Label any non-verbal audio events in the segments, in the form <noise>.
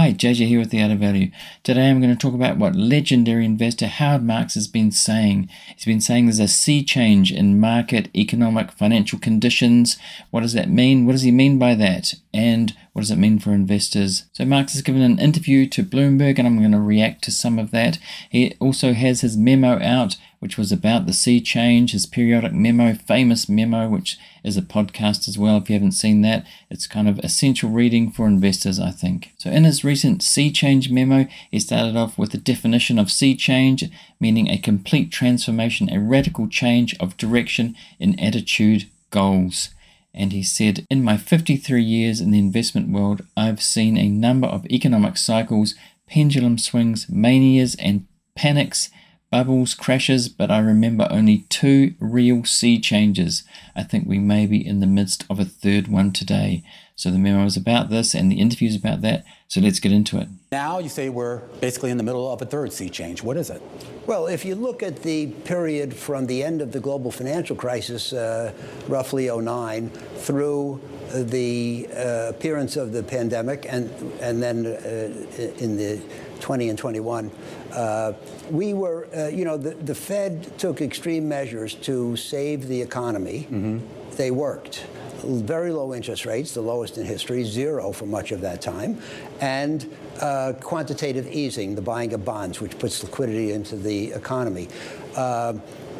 Hi, JJ here with The of Value. Today I'm going to talk about what legendary investor Howard Marks has been saying. He's been saying there's a sea change in market, economic, financial conditions. What does that mean? What does he mean by that? And what does it mean for investors? So Marks has given an interview to Bloomberg and I'm going to react to some of that. He also has his memo out which was about the sea change, his periodic memo, famous memo, which is a podcast as well. If you haven't seen that, it's kind of essential reading for investors, I think. So, in his recent sea change memo, he started off with the definition of sea change, meaning a complete transformation, a radical change of direction in attitude, goals. And he said, In my 53 years in the investment world, I've seen a number of economic cycles, pendulum swings, manias, and panics bubbles, crashes, but I remember only two real sea changes. I think we may be in the midst of a third one today. So the memo is about this and the interview is about that. So let's get into it. Now you say we're basically in the middle of a third sea change. What is it? Well, if you look at the period from the end of the global financial crisis, uh, roughly 09, through the uh, appearance of the pandemic and, and then uh, in the 20 and 21, uh, we were, uh, you know, the, the Fed took extreme measures to save the economy. Mm-hmm. They worked. Very low interest rates, the lowest in history, zero for much of that time, and uh, quantitative easing, the buying of bonds, which puts liquidity into the economy.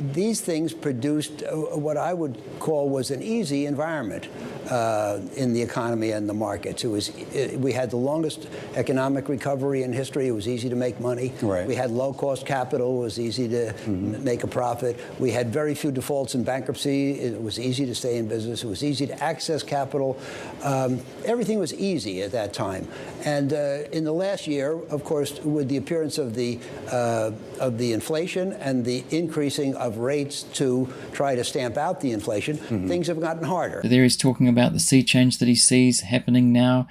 These things produced uh, what I would call was an easy environment uh, in the economy and the markets. It was it, we had the longest economic recovery in history. It was easy to make money. Right. We had low cost capital. It was easy to mm-hmm. make a profit. We had very few defaults and bankruptcy. It was easy to stay in business. It was easy to access capital. Um, everything was easy at that time. And uh, in the last year, of course, with the appearance of the uh, of the inflation and the increasing of rates to try to stamp out the inflation, mm-hmm. things have gotten harder. There he's talking about the sea change that he sees happening now.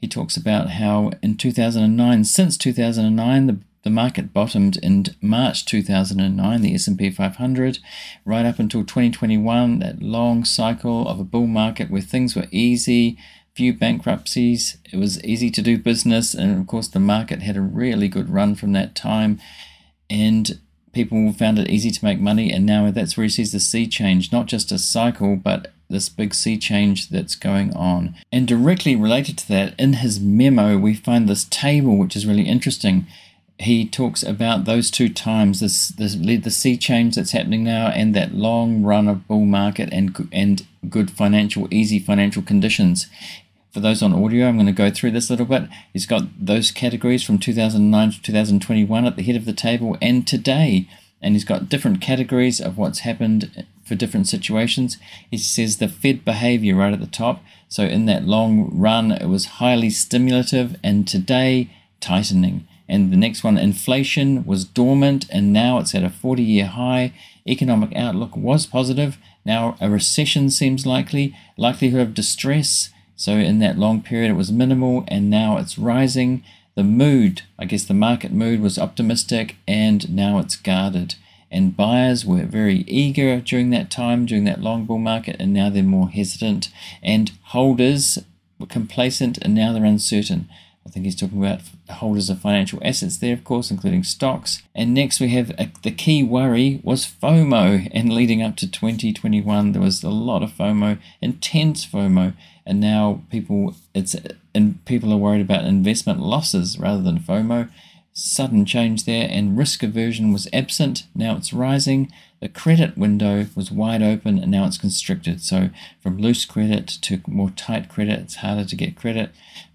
He talks about how in 2009, since 2009, the the market bottomed in March 2009, the S&P 500, right up until 2021, that long cycle of a bull market where things were easy, few bankruptcies, it was easy to do business, and of course the market had a really good run from that time. And people found it easy to make money, and now that's where he sees the sea change, not just a cycle, but this big sea change that's going on. And directly related to that, in his memo, we find this table, which is really interesting. He talks about those two times, this, this the sea change that's happening now, and that long run of bull market and and good financial, easy financial conditions for those on audio, I'm going to go through this a little bit. He's got those categories from 2009 to 2021 at the head of the table and today. And he's got different categories of what's happened for different situations. He says the Fed behavior right at the top. So in that long run, it was highly stimulative, and today, tightening. And the next one, inflation was dormant, and now it's at a 40 year high. Economic outlook was positive. Now a recession seems likely. Likelihood of distress so in that long period, it was minimal, and now it's rising. The mood, I guess the market mood was optimistic, and now it's guarded. And buyers were very eager during that time, during that long bull market, and now they're more hesitant. And holders were complacent, and now they're uncertain. I think he's talking about holders of financial assets there, of course, including stocks. And next we have a, the key worry was FOMO. And leading up to 2021, there was a lot of FOMO, intense FOMO. And now people, it's and people are worried about investment losses rather than FOMO. Sudden change there, and risk aversion was absent. Now it's rising. The credit window was wide open, and now it's constricted. So from loose credit to more tight credit, it's harder to get credit.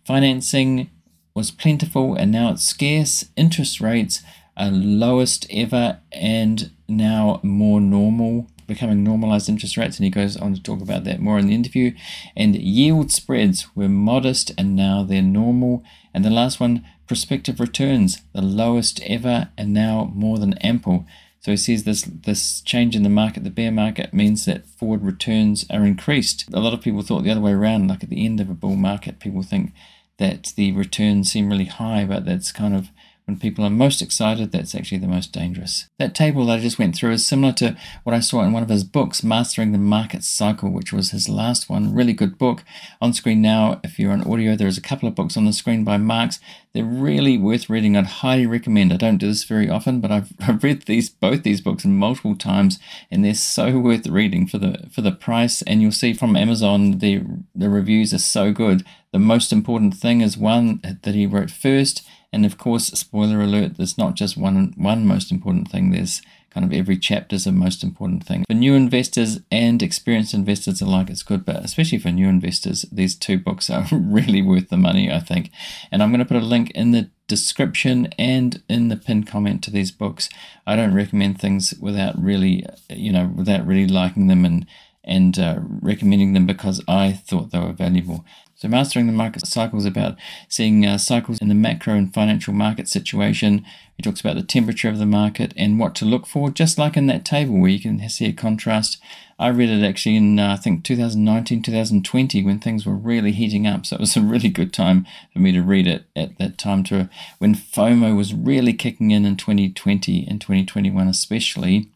Financing was plentiful and now it's scarce. Interest rates are lowest ever and now more normal, becoming normalized interest rates. And he goes on to talk about that more in the interview. And yield spreads were modest and now they're normal. And the last one, prospective returns, the lowest ever and now more than ample. So he says this this change in the market, the bear market, means that forward returns are increased. A lot of people thought the other way around, like at the end of a bull market, people think that the returns seem really high, but that's kind of when people are most excited, that's actually the most dangerous. That table that I just went through is similar to what I saw in one of his books, Mastering the Market Cycle, which was his last one. Really good book. On screen now, if you're on audio, there's a couple of books on the screen by Marks. They're really worth reading. I'd highly recommend. I don't do this very often, but I've, <laughs> I've read these both these books multiple times, and they're so worth reading for the for the price. And you'll see from Amazon the the reviews are so good. The most important thing is one that he wrote first, and of course, spoiler alert: there's not just one one most important thing. There's kind of every chapter is a most important thing. For new investors and experienced investors alike, it's good, but especially for new investors, these two books are <laughs> really worth the money, I think. And I'm going to put a link in the description and in the pinned comment to these books. I don't recommend things without really, you know, without really liking them and and uh, recommending them because I thought they were valuable. So, mastering the market cycle is about seeing uh, cycles in the macro and financial market situation. He talks about the temperature of the market and what to look for, just like in that table where you can see a contrast. I read it actually in, uh, I think, 2019, 2020 when things were really heating up. So, it was a really good time for me to read it at that time, to when FOMO was really kicking in in 2020 and 2021, especially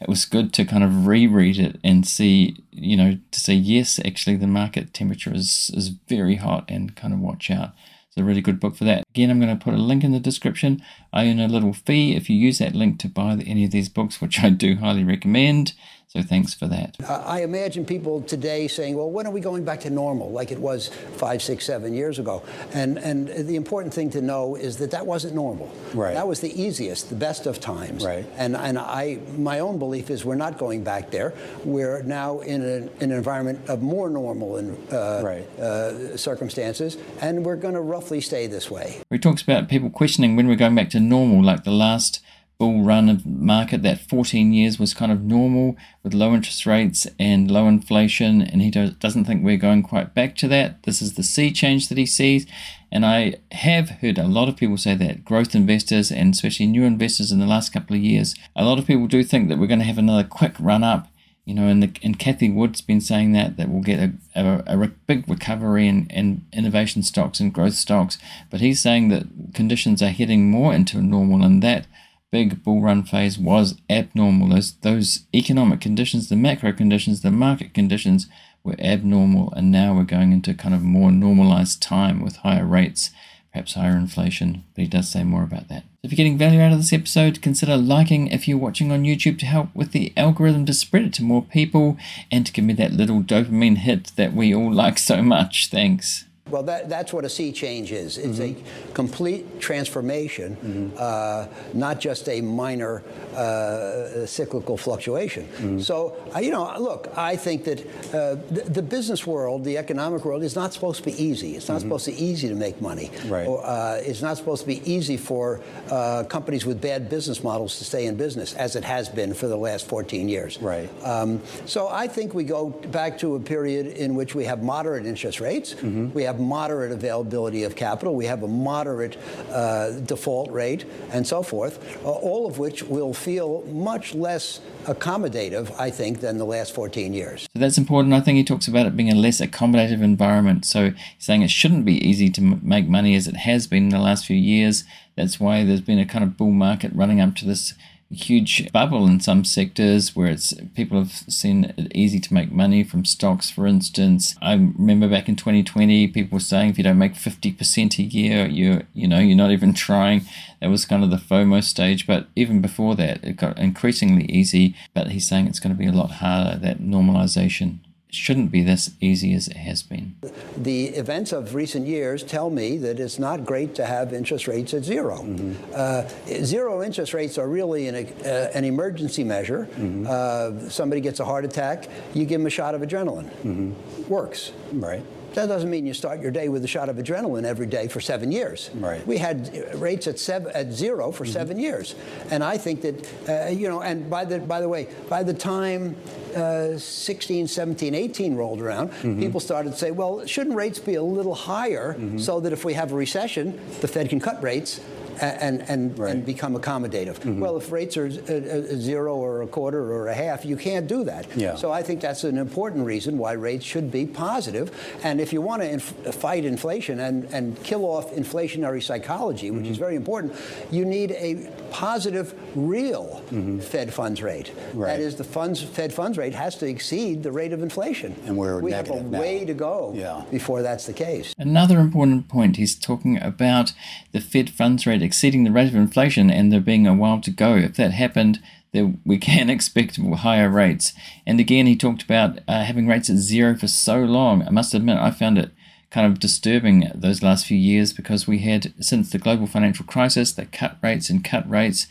it was good to kind of reread it and see, you know, to say, yes, actually, the market temperature is, is very hot and kind of watch out. It's a really good book for that. Again, I'm going to put a link in the description. I earn a little fee if you use that link to buy any of these books, which I do highly recommend. So thanks for that. I imagine people today saying, well, when are we going back to normal, like it was five, six, seven years ago? And, and the important thing to know is that that wasn't normal. Right. That was the easiest, the best of times. Right. And, and I, my own belief is we're not going back there. We're now in, a, in an environment of more normal and, uh, right. uh, circumstances, and we're going to roughly stay this way. He talks about people questioning when we're going back to normal, like the last bull run of market that 14 years was kind of normal with low interest rates and low inflation and he doesn't think we're going quite back to that. This is the sea change that he sees and i have heard a lot of people say that growth investors and especially new investors in the last couple of years a lot of people do think that we're going to have another quick run up. You know, and, the, and Cathie Wood's been saying that that we'll get a, a, a big recovery in, in innovation stocks and growth stocks, but he's saying that conditions are heading more into normal, and that big bull run phase was abnormal. Those, those economic conditions, the macro conditions, the market conditions were abnormal, and now we're going into kind of more normalized time with higher rates, perhaps higher inflation. But he does say more about that. If you're getting value out of this episode, consider liking if you're watching on YouTube to help with the algorithm to spread it to more people and to give me that little dopamine hit that we all <laughs> like so much. Thanks. Well, that, that's what a sea change is. It's mm-hmm. a complete transformation, mm-hmm. uh, not just a minor uh, cyclical fluctuation. Mm-hmm. So, uh, you know, look, I think that uh, the, the, business world, the economic world, is not supposed to be easy. It's not mm-hmm. supposed to be easy to make money. Right. Or, uh, it's not supposed to be easy for uh, companies with bad business models to stay in business, as it has been for the last 14 years. Right. Um, so I think we go back to a period in which we have moderate interest rates. Mm-hmm. We have have moderate availability of capital, we have a moderate uh, default rate, and so forth, uh, all of which will feel much less accommodative, I think, than the last 14 years. So that's important. I think he talks about it being a less accommodative environment. So saying it shouldn't be easy to m- make money as it has been in the last few years. That's why there's been a kind of bull market running up to this huge bubble in some sectors where it's people have seen it easy to make money from stocks for instance. I remember back in 2020 people were saying if you don't make 50% a year you you know you're not even trying. That was kind of the fomo stage but even before that it got increasingly easy. But he's saying it's going to be a lot harder that normalization shouldn't be this easy as it has been. The events of recent years tell me that it's not great to have interest rates at 0 mm-hmm. uh, zero interest rates are really an, uh, an emergency measure. Mm-hmm. Uh, somebody gets a heart attack, you give them a shot of adrenaline. Mm-hmm. Works. Right. That doesn't mean you start your day with a shot of adrenaline every day for seven years. Right. We had rates at seven, at zero for mm-hmm. seven years, and I think that uh, you know. And by the by the way, by the time uh, 16, 17, 18 rolled around, mm-hmm. people started to say, well, shouldn't rates be a little higher mm-hmm. so that if we have a recession, the Fed can cut rates and and, Right. and become accommodative. Mm-hmm. Well, if rates are a, a zero or a quarter or a half, you can't do that. Yeah. So I think that's an important reason why rates should be positive. And if you want to inf- fight inflation and, and kill off inflationary psychology, which Mm-hmm. is very important, you need a positive, real Fed funds rate. Mm-hmm. Right. That is, the funds Fed funds rate has to exceed the rate of inflation. And we're we have a now. way to go Yeah. before that's the case. Another important point, he's talking about the Fed funds rate exceeding the rate of inflation and there being a while to go. If that happened, then we <laughs> can expect higher rates. And again, he talked about uh, having rates at zero for so long. I must admit, I found it kind of disturbing those last few years because we had, since the global financial crisis, they cut rates and cut rates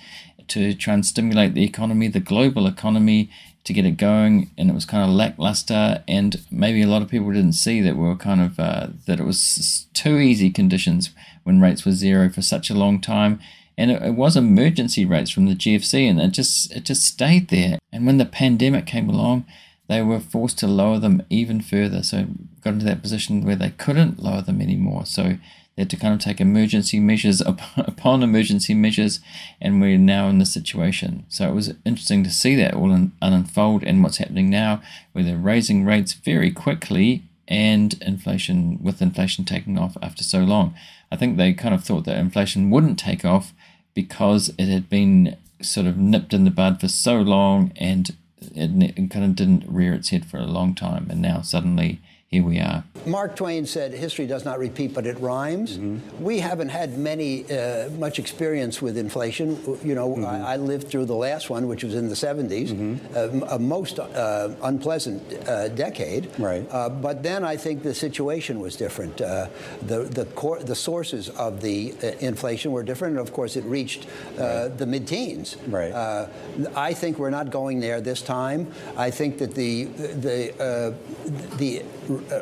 to try and stimulate the economy, the global economy, to get it going, and it was kind of lackluster. And maybe a lot of people didn't see that we were kind of uh, that it was too easy conditions when rates were zero for such a long time. And it, it was emergency rates from the GFC, and it just it just stayed there. And when the pandemic came along, they were forced to lower them even further. So got into that position where they couldn't lower them anymore. So they had to kind of take emergency measures <laughs> upon emergency measures, and we're now in this situation. So it was interesting to see that all un- unfold and what's happening now, where they're raising rates very quickly and inflation, with inflation taking off after so long. I think they kind of thought that inflation wouldn't take off because it had been sort of nipped in the bud for so long and it, it kind of didn't rear its head for a long time, and now suddenly here we are. Mark Twain said, "History does not repeat, but it rhymes." We haven't had many uh, much experience with inflation. You know, I, I lived through the last one, which was in the '70s, uh, m- a most uh, unpleasant uh, decade. Right. Uh, but then I think the situation was different. Uh, the the core, the sources of the uh, inflation were different, and of course, it reached uh, the mid-teens. Right. Uh, I think we're not going there this time. I think that the the uh, the uh,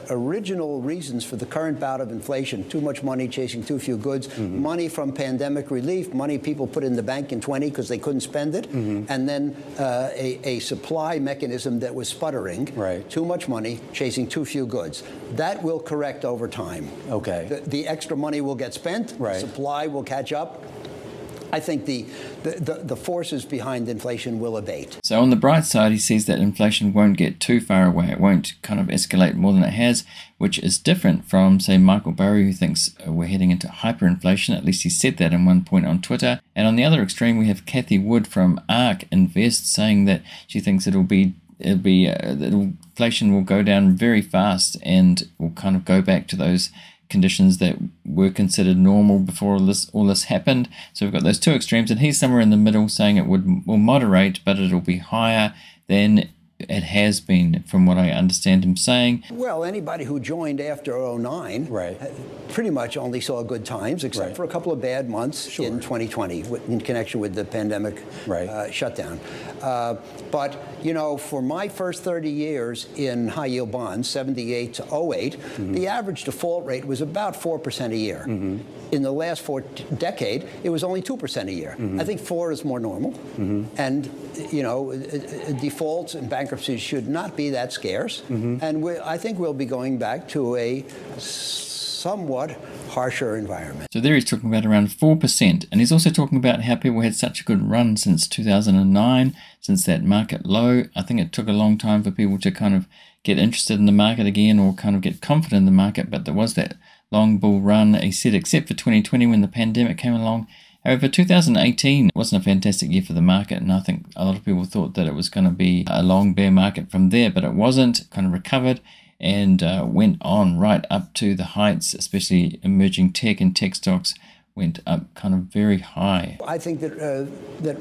original reasons for the current bout of inflation too much money chasing too few goods, Mm-hmm. money from pandemic relief, money people put in the bank in 20 because they couldn't spend it, Mm-hmm. and then uh, a, a supply mechanism that was sputtering. Right. Too much money chasing too few goods. That will correct over time. Okay. The, the extra money will get spent. Right. Supply will catch up. I think the, the, the, the forces behind inflation will abate. So, on the bright side, he says that inflation won't get too far away. It won't kind of escalate more than it has, which is different from, say, Michael Burry, who thinks uh, we're heading into hyperinflation. At least he said that in one point on Twitter. And on the other extreme, we have Cathie Wood from ARK Invest saying that she thinks it'll be it'll be uh, inflation will go down very fast and will kind of go back to those conditions that were considered normal before all this all this happened. So we've got those two extremes, and he's somewhere in the middle, saying it would will moderate, but it'll be higher than it has been, from what I understand him saying. Well, anybody who joined after 09 Right. uh, pretty much only saw good times, except Right. for a couple of bad months Sure. in 2020 in connection with the pandemic Right. uh, shutdown. Uh, but, you know, for my first 30 years in high yield bonds, 78 to 8 Mm-hmm. the average default rate was about 4% a year. In the last four t- decade, it was only 2% a year. Mm-hmm. I think 4 is more normal. And, you know, uh, uh, defaults and bankruptcies should not be that scarce. Mm-hmm. And we, I think we'll be going back to a somewhat harsher environment. So there he's talking about around 4%. And he's also talking about how people had such a good run since 2009, since that market low. I think it took a long time for people to kind of get interested in the market again or kind of get confident in the market, but there was that long bull run, he said, except for 2020 when the pandemic came along. However, 2018 wasn't a fantastic year for the market, and I think a lot of people thought that it was going to be a long bear market from there, but it wasn't. Kind of recovered and uh, went on right up to the heights, especially emerging tech and tech stocks went up kind of very high. I think that uh, that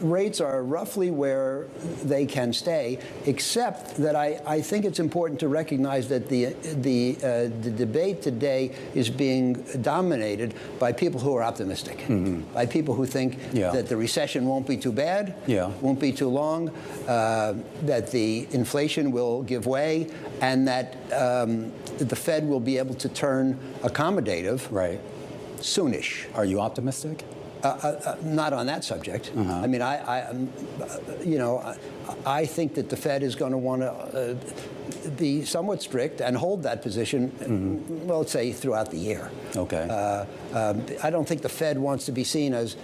rates are roughly where they can stay, except that I, I think it's important to recognize that the the, uh, the debate today is being dominated by people who are optimistic, by people who think Yeah. that the recession won't be too bad, Yeah. won't be too long, uh, that the inflation will give way, and that um, the Fed will be able to turn accommodative Right. Soonish. Are you optimistic? Uh, uh, not on that subject. Uh-huh. I mean, I, I um, uh, you know, I, I think that the Fed is going to want to uh, be somewhat strict and hold that position, Mm-hmm. well, let's say throughout the year. Okay. Uh, um, I don't think the Fed wants to be seen as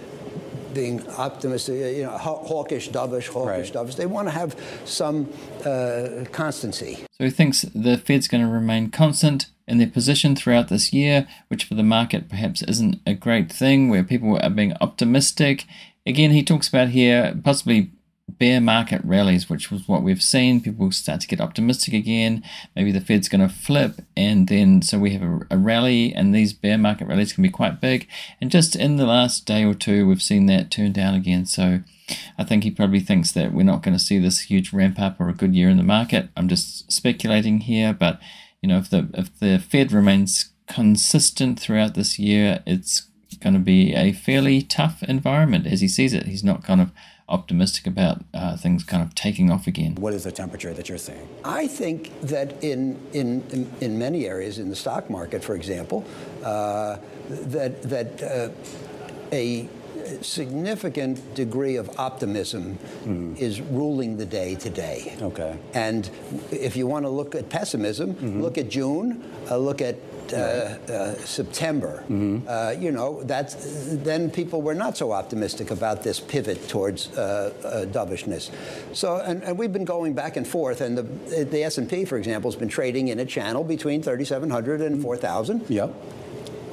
being optimistic, you know, haw- hawkish, dovish, hawkish, Right. dovish. They want to have some uh, constancy. So he thinks the Fed's going to remain constant in their position throughout this year, which for the market perhaps isn't a great thing, where people are being optimistic. Again, he talks about here possibly bear market rallies, which was what we've seen. People start to get optimistic again. Maybe the Fed's going to flip, and then so we have a, a rally, and these bear market rallies can be quite big. And just in the last day or two, we've seen that turn down again. So I think he probably thinks that we're not going to see this huge ramp up or a good year in the market. I'm just speculating here, but you know, if the if the Fed remains consistent throughout this year, it's going to be a fairly tough environment as he sees it. He's not kind of optimistic about uh, things kind of taking off again. What is the temperature that you're seeing? I think that in, in, in, in many areas, in the stock market, for example, uh, that, that uh, a significant degree of optimism is ruling the day today. Okay. And if you want to look at pessimism, look at June, uh, look at uh, uh, September. Uh, you know, that's then people were not so optimistic about this pivot towards uh, uh, dovishness. So, and, and we've been going back and forth, and the the S and P, for example, has been trading in a channel between 3,700 and 4,000 Yep.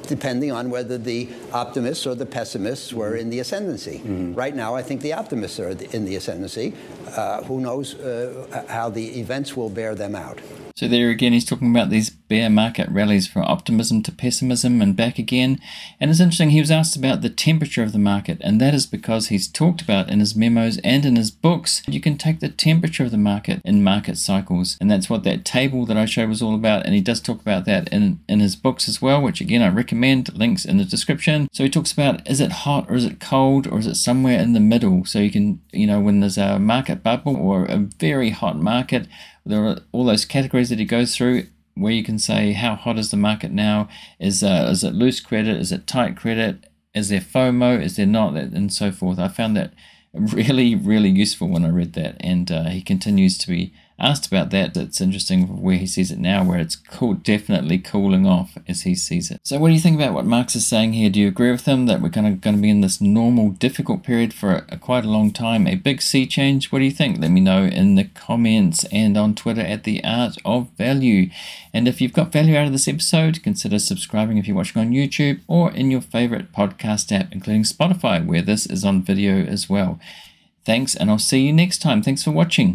depending on whether the optimists or the pessimists were in the ascendancy. Right now, I think the optimists are in the ascendancy. Uh, who knows uh, how the events will bear them out? So there again, he's talking about these bear market rallies from optimism to pessimism and back again. And it's interesting, he was asked about the temperature of the market, and that is because he's talked about in his memos and in his books, you can take the temperature of the market in market cycles. And that's what that table that I showed was all about. And he does talk about that in, in his books as well, which again, I recommend, links in the description. So he talks about is it hot or is it cold or is it somewhere in the middle? So you can, you know, when there's a market bubble or a very hot market, there are all those categories that he goes through where you can say how hot is the market now? Is uh, is it loose credit? Is it tight credit? Is there FOMO? Is there not? And so forth. I found that <laughs> really really useful when I read that. And uh, he continues to be asked about that it's interesting where he sees it now where it's cool definitely cooling off as he sees it. So what do you think about what Marks is saying here? Do you agree with him that we're kind of going to be in this normal difficult period for a, a quite a long time a big sea change? What do you think? Let me know in the comments and on Twitter at the art of value. And if you've got value out of this episode consider subscribing if you're watching on YouTube or in your favorite podcast app including Spotify where this is on video as well. Thanks and I'll see you next time. Thanks for watching